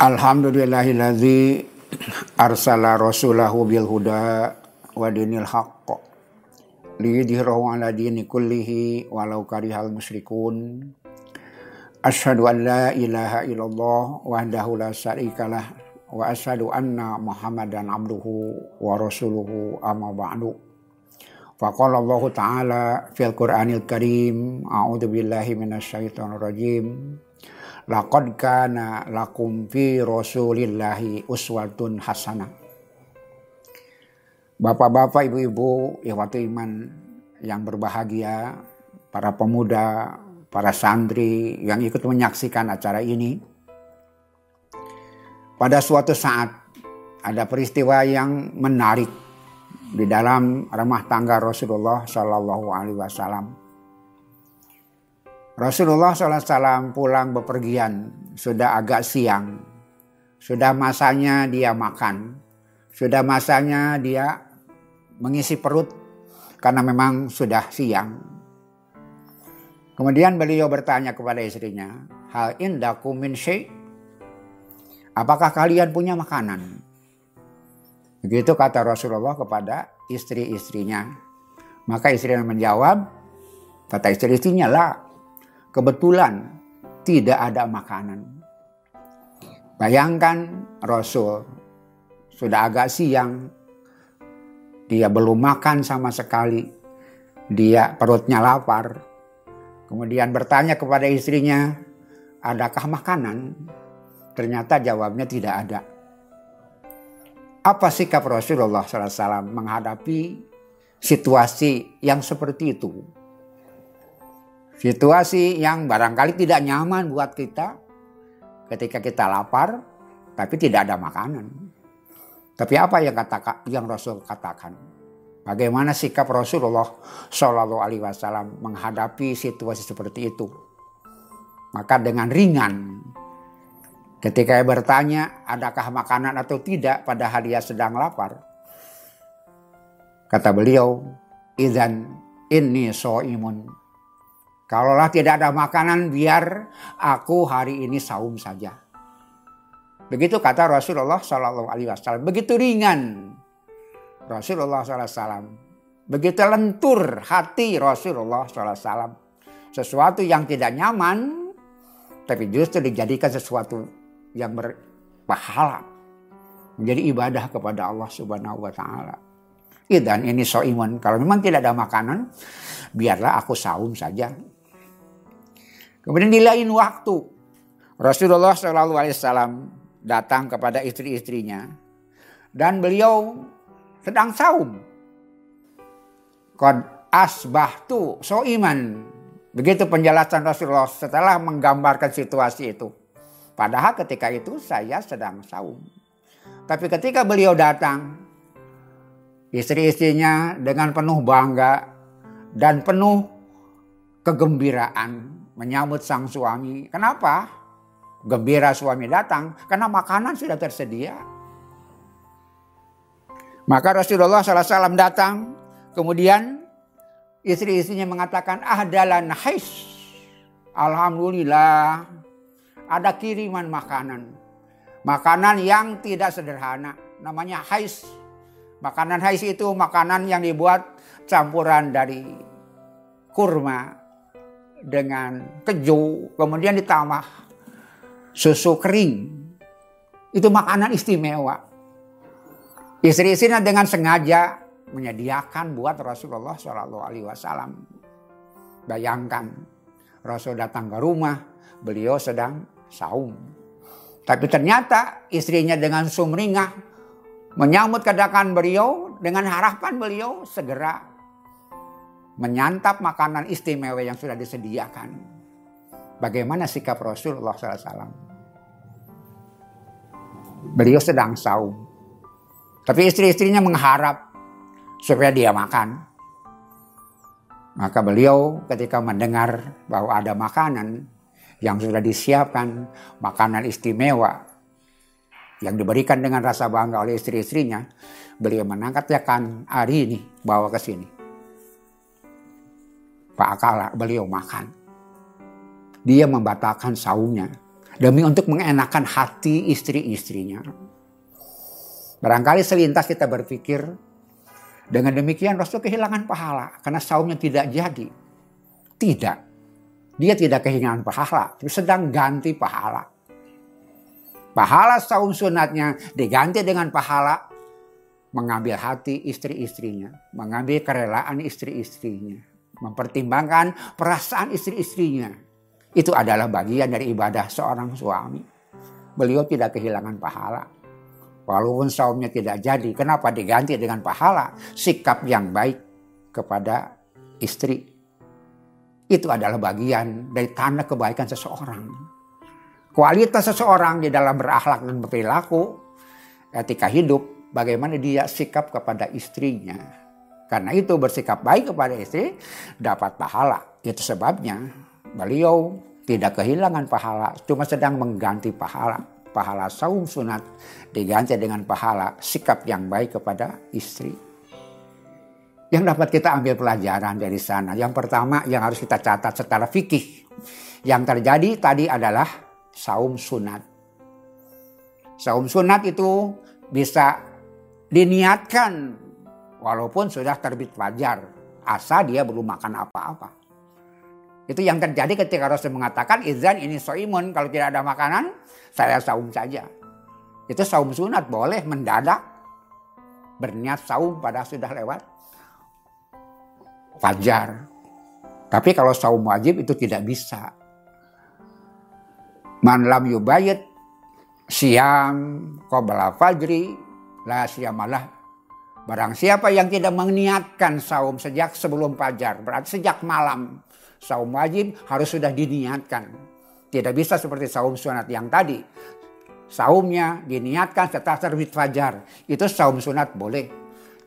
Alhamdulillahilladzi arsala rasulahu bil huda wa dinil haqq liyudhhirahu ala dini kullihi walau karihal musyrikun Asyhadu an la ilaha illallah wahdahu la syarikalah wa asyhadu anna Muhammadan abduhu wa rasuluhu amma ba'du. Faqala Allah Ta'ala fil Qur'anil Karim, a'udzu billahi minasyaitonir rajim. Laqad kana lakum fi Rasulillahi uswatun hasanah. Bapak-bapak, ibu-ibu, ikhwatu iman yang berbahagia, para pemuda, para santri yang ikut menyaksikan acara ini. Pada suatu saat ada peristiwa yang menarik di dalam rumah tangga Rasulullah Shallallahu Alaihi Wasallam. Rasulullah SAW pulang bepergian sudah agak siang, sudah masanya dia makan, sudah masanya dia mengisi perut karena memang sudah siang Kemudian beliau bertanya kepada istrinya, hal indakum min syai? Apakah kalian punya makanan? Begitu kata Rasulullah kepada istri-istrinya. Maka istrinya menjawab, kata istri-istrinya lah, kebetulan tidak ada makanan. Bayangkan Rasul sudah agak siang, dia belum makan sama sekali, dia perutnya lapar, Kemudian bertanya kepada istrinya, adakah makanan? Ternyata jawabnya tidak ada. Apa sikap Rasulullah SAW menghadapi situasi yang seperti itu? Situasi yang barangkali tidak nyaman buat kita ketika kita lapar, tapi tidak ada makanan. Tapi apa yang kata yang Rasul katakan? Bagaimana sikap Rasulullah Shallallahu Alaihi Wasallam menghadapi situasi seperti itu? Maka dengan ringan, ketika ia bertanya, adakah makanan atau tidak, padahal dia sedang lapar. Kata beliau, Izan ini so imun. Kalaulah tidak ada makanan, biar aku hari ini saum saja. Begitu kata Rasulullah Shallallahu Alaihi Wasallam. Begitu ringan Rasulullah SAW. Begitu lentur hati Rasulullah SAW. Sesuatu yang tidak nyaman, tapi justru dijadikan sesuatu yang berpahala. Menjadi ibadah kepada Allah Subhanahu wa Ta'ala. Dan ini so'imun. Kalau memang tidak ada makanan, biarlah aku saum saja. Kemudian di lain waktu, Rasulullah SAW datang kepada istri-istrinya. Dan beliau sedang saum. Qad asbahtu so'iman. Begitu penjelasan Rasulullah setelah menggambarkan situasi itu. Padahal ketika itu saya sedang saum. Tapi ketika beliau datang, istri-istrinya dengan penuh bangga dan penuh kegembiraan menyambut sang suami. Kenapa? Gembira suami datang karena makanan sudah tersedia. Maka Rasulullah SAW datang, kemudian istri-istrinya mengatakan, ahdalan hais. Alhamdulillah, ada kiriman makanan. Makanan yang tidak sederhana, namanya hais. Makanan hais itu makanan yang dibuat campuran dari kurma dengan keju, kemudian ditambah susu kering. Itu makanan istimewa. Istri-istrinya dengan sengaja menyediakan buat Rasulullah Shallallahu Alaihi Wasallam. Bayangkan Rasul datang ke rumah, beliau sedang saum. Tapi ternyata istrinya dengan sumringah menyambut kedatangan beliau dengan harapan beliau segera menyantap makanan istimewa yang sudah disediakan. Bagaimana sikap Rasulullah SAW? Beliau sedang saum. Tapi istri-istrinya mengharap supaya dia makan. Maka beliau ketika mendengar bahwa ada makanan yang sudah disiapkan, makanan istimewa yang diberikan dengan rasa bangga oleh istri-istrinya, beliau menangkap ya kan hari ini bawa ke sini. Akala beliau makan. Dia membatalkan saumnya demi untuk mengenakan hati istri-istrinya. Barangkali selintas kita berpikir dengan demikian Rasul kehilangan pahala karena saumnya tidak jadi. Tidak. Dia tidak kehilangan pahala, tapi sedang ganti pahala. Pahala saum sunatnya diganti dengan pahala mengambil hati istri-istrinya, mengambil kerelaan istri-istrinya, mempertimbangkan perasaan istri-istrinya. Itu adalah bagian dari ibadah seorang suami. Beliau tidak kehilangan pahala. Walaupun saumnya tidak jadi, kenapa diganti dengan pahala? Sikap yang baik kepada istri itu adalah bagian dari tanda kebaikan seseorang. Kualitas seseorang di dalam berakhlak dan berperilaku, etika hidup, bagaimana dia sikap kepada istrinya. Karena itu bersikap baik kepada istri dapat pahala. Itu sebabnya beliau tidak kehilangan pahala, cuma sedang mengganti pahala. Pahala saum sunat diganti dengan pahala sikap yang baik kepada istri. Yang dapat kita ambil pelajaran dari sana. Yang pertama yang harus kita catat secara fikih. Yang terjadi tadi adalah saum sunat. Saum sunat itu bisa diniatkan walaupun sudah terbit fajar. Asa dia belum makan apa-apa. Itu yang terjadi ketika Rasul mengatakan izan ini soimun. Kalau tidak ada makanan saya saum saja. Itu saum sunat boleh mendadak berniat saum pada sudah lewat fajar. Tapi kalau saum wajib itu tidak bisa. Man lam yubayit siam qabla fajri la siamalah. Barang siapa yang tidak meniatkan saum sejak sebelum fajar, berarti sejak malam. Saum wajib harus sudah diniatkan. Tidak bisa seperti saum sunat yang tadi. Saumnya diniatkan setelah terbit fajar. Itu saum sunat boleh.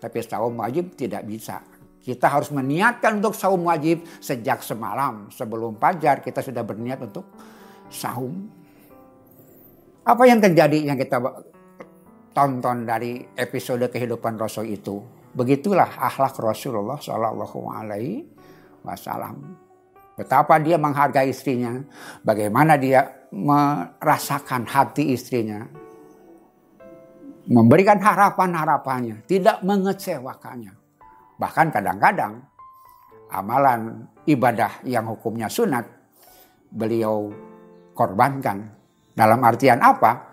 Tapi saum wajib tidak bisa. Kita harus meniatkan untuk saum wajib sejak semalam. Sebelum fajar kita sudah berniat untuk saum. Apa yang terjadi yang kita tonton dari episode kehidupan Rasul itu? Begitulah akhlak Rasulullah Shallallahu Alaihi Wasallam. Betapa dia menghargai istrinya, bagaimana dia merasakan hati istrinya, memberikan harapan-harapannya, tidak mengecewakannya. Bahkan kadang-kadang amalan ibadah yang hukumnya sunat beliau korbankan. Dalam artian apa?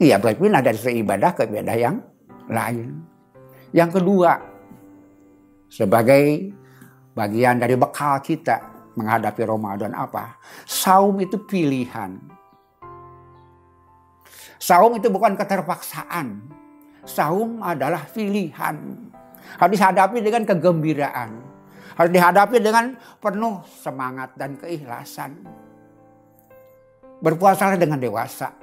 Ia berpindah dari seibadah ke ibadah yang lain. Yang kedua, sebagai bagian dari bekal kita menghadapi Ramadan apa? Saum itu pilihan. Saum itu bukan keterpaksaan. Saum adalah pilihan. Harus dihadapi dengan kegembiraan. Harus dihadapi dengan penuh semangat dan keikhlasan. Berpuasalah dengan dewasa.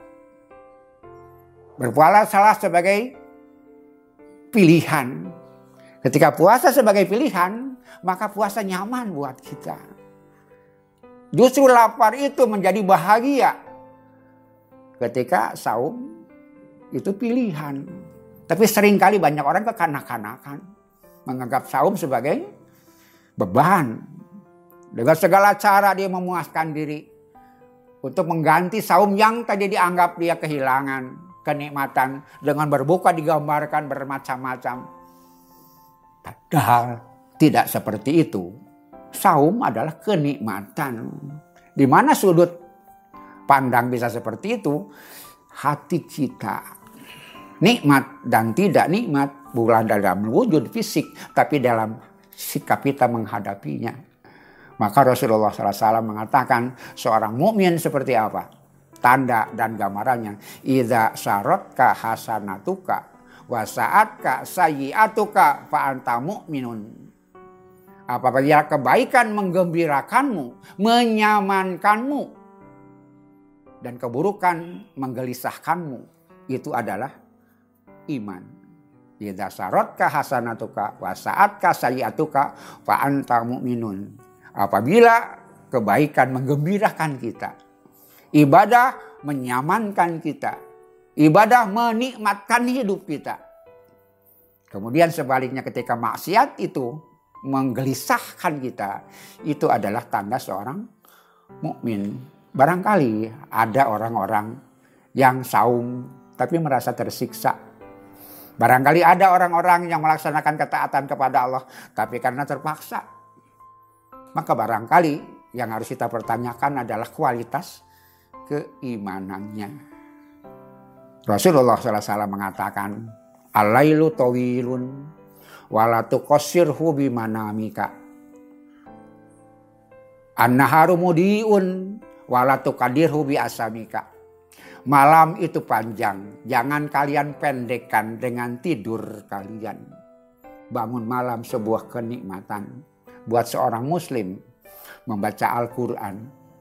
Berpuasalah sebagai pilihan. Ketika puasa sebagai pilihan, maka puasa nyaman buat kita. Justru lapar itu menjadi bahagia. Ketika saum itu pilihan. Tapi sering kali banyak orang kekanak-kanakan menganggap saum sebagai beban. Dengan segala cara dia memuaskan diri untuk mengganti saum yang tadi dianggap dia kehilangan kenikmatan dengan berbuka digambarkan bermacam-macam. Padahal tidak seperti itu. Saum adalah kenikmatan. Di mana sudut pandang bisa seperti itu? Hati kita nikmat dan tidak nikmat bukan dalam wujud fisik tapi dalam sikap kita menghadapinya. Maka Rasulullah SAW mengatakan seorang mukmin seperti apa? Tanda dan gambarannya. Iza ka hasanatuka wa ka sayyi'atuka fa anta mu'minun. Apabila kebaikan menggembirakanmu, menyamankanmu, dan keburukan menggelisahkanmu, itu adalah iman. Idza sarotka hasanatuka wa sa'atka sayiatuka fa anta mu'minun. Apabila kebaikan menggembirakan kita, ibadah menyamankan kita, ibadah menikmatkan hidup kita. Kemudian sebaliknya ketika maksiat itu menggelisahkan kita, itu adalah tanda seorang mukmin. Barangkali ada orang-orang yang saum tapi merasa tersiksa. Barangkali ada orang-orang yang melaksanakan ketaatan kepada Allah tapi karena terpaksa. Maka barangkali yang harus kita pertanyakan adalah kualitas keimanannya. Rasulullah SAW mengatakan, Alailu tawilun walatu kosirhu bimanamika. An-naharu mudiun walatu kadirhu bi asamika. Malam itu panjang, jangan kalian pendekkan dengan tidur kalian. Bangun malam sebuah kenikmatan buat seorang muslim membaca Al-Quran,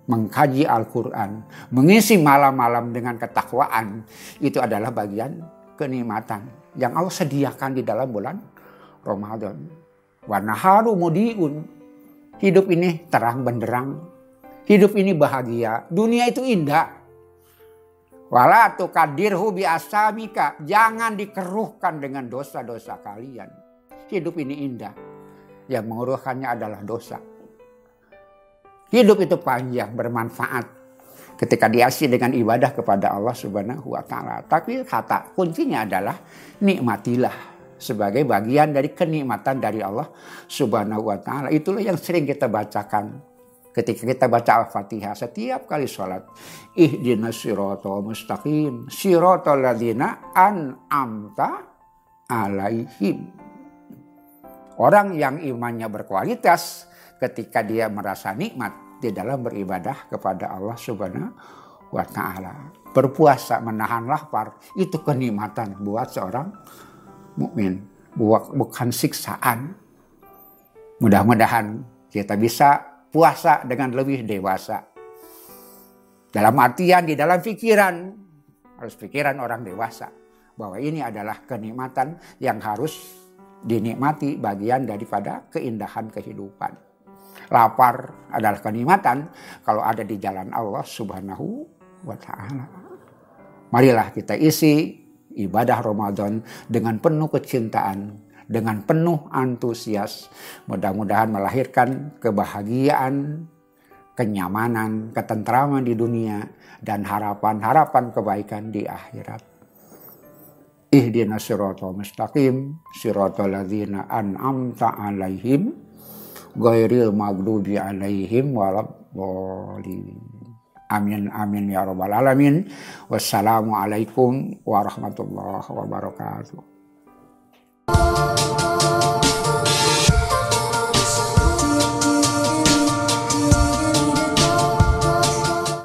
mengkaji Al-Quran, mengisi malam-malam dengan ketakwaan, itu adalah bagian kenikmatan yang Allah sediakan di dalam bulan Ramadan. Wanaharu mudiun. Hidup ini terang benderang. Hidup ini bahagia. Dunia itu indah. Wala kadirhu bi asamika. Jangan dikeruhkan dengan dosa-dosa kalian. Hidup ini indah. Yang mengeruhkannya adalah dosa. Hidup itu panjang, bermanfaat. Ketika diasi dengan ibadah kepada Allah subhanahu wa ta'ala. Tapi kata kuncinya adalah nikmatilah sebagai bagian dari kenikmatan dari Allah Subhanahu wa taala. Itulah yang sering kita bacakan ketika kita baca Al-Fatihah setiap kali sholat. Ihdinas siratal mustaqim, siratal ladzina an'amta alaihim. Orang yang imannya berkualitas ketika dia merasa nikmat di dalam beribadah kepada Allah Subhanahu wa taala. Berpuasa menahan lapar itu kenikmatan buat seorang mukmin, bukan siksaan. Mudah-mudahan kita bisa puasa dengan lebih dewasa. Dalam artian di dalam pikiran, harus pikiran orang dewasa. Bahwa ini adalah kenikmatan yang harus dinikmati bagian daripada keindahan kehidupan. Lapar adalah kenikmatan kalau ada di jalan Allah subhanahu wa ta'ala. Marilah kita isi ibadah Ramadan dengan penuh kecintaan, dengan penuh antusias. Mudah-mudahan melahirkan kebahagiaan, kenyamanan, ketentraman di dunia, dan harapan-harapan kebaikan di akhirat. Ihdina siratal mustaqim, siratal ladzina an'amta alaihim, ghairil maghdubi alaihim waladdallin. Amin amin ya rabbal alamin. Wassalamualaikum warahmatullahi wabarakatuh.